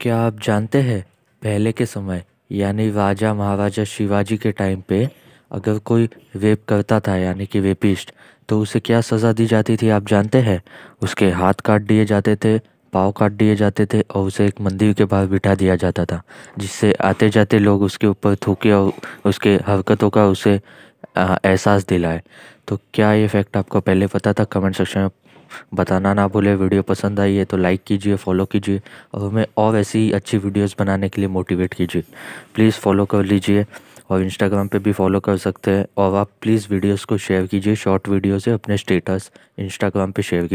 क्या आप जानते हैं, पहले के समय, यानी राजा महाराजा शिवाजी के टाइम पे, अगर कोई रेप करता था, यानी कि रेपिस्ट तो उसे क्या सज़ा दी जाती थी, आप जानते हैं? उसके हाथ काट दिए जाते थे, पाँव काट दिए जाते थे, और उसे एक मंदिर के बाहर बिठा दिया जाता था, जिससे आते जाते लोग उसके ऊपर थूके और उसके हरकतों का उसे एहसास दिलाए। तो क्या ये फैक्ट आपको पहले पता था? कमेंट सेक्शन में बताना ना भूले, वीडियो पसंद आई है तो लाइक कीजिए फॉलो कीजिए और हमें और ऐसी ही अच्छी वीडियोस बनाने के लिए मोटिवेट कीजिए। प्लीज़ फॉलो कर लीजिए और इंस्टाग्राम पे भी फॉलो कर सकते हैं और आप प्लीज़ वीडियोस को शेयर कीजिए शॉर्ट वीडियो से अपने स्टेटस इंस्टाग्राम पे शेयर कीजिए।